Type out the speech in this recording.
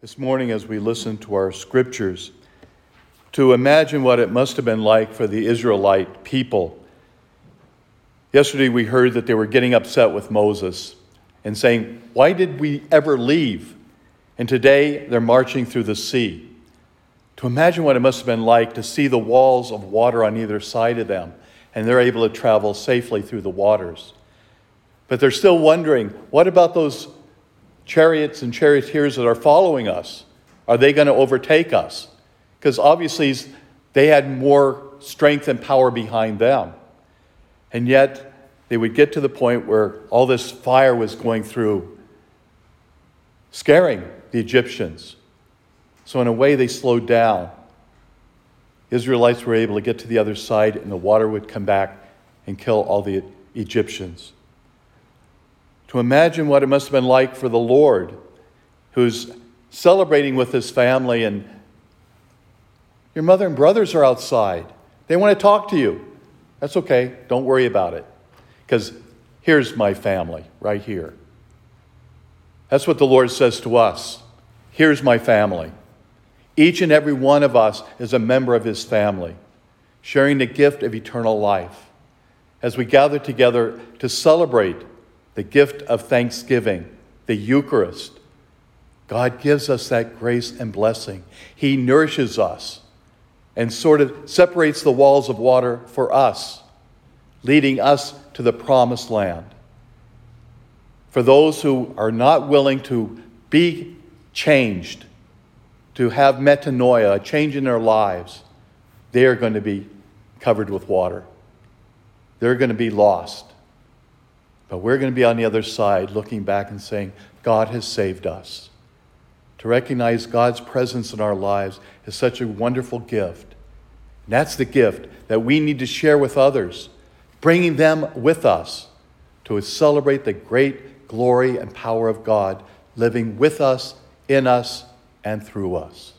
this morning as we listen to our scriptures to imagine what it must have been like for the Israelite people. Yesterday we heard that they were getting upset with Moses and saying, Why did we ever leave? And today they're marching through the sea. To imagine what it must have been like to see the walls of water on either side of them, and they're able to travel safely through the waters. But they're still wondering what about those chariots and charioteers that are following us? Are they going to overtake us? Because obviously they had more strength and power behind them. And yet they would get to the point where all this fire was going through, scaring the Egyptians. So, in a way, they slowed down. Israelites were able to get to the other side, and the water would come back and kill all the Egyptians to imagine what it must have been like for the Lord, who's celebrating with his family, and your mother and brothers are outside. They want to talk to you. That's okay. Don't worry about it. Because here's my family right here. That's what the Lord says to us. Here's my family. Each and every one of us is a member of his family, sharing the gift of eternal life. As we gather together to celebrate the gift of thanksgiving, the Eucharist. God gives us that grace and blessing. He nourishes us and sort of separates the walls of water for us, leading us to the promised land. For those who are not willing to be changed, to have metanoia, a change in their lives, they are going to be covered with water. They're going to be lost. But we're going to be on the other side looking back and saying, God has saved us. To recognize God's presence in our lives is such a wonderful gift. And that's the gift that we need to share with others, bringing them with us to celebrate the great glory and power of God living with us, in us, and through us.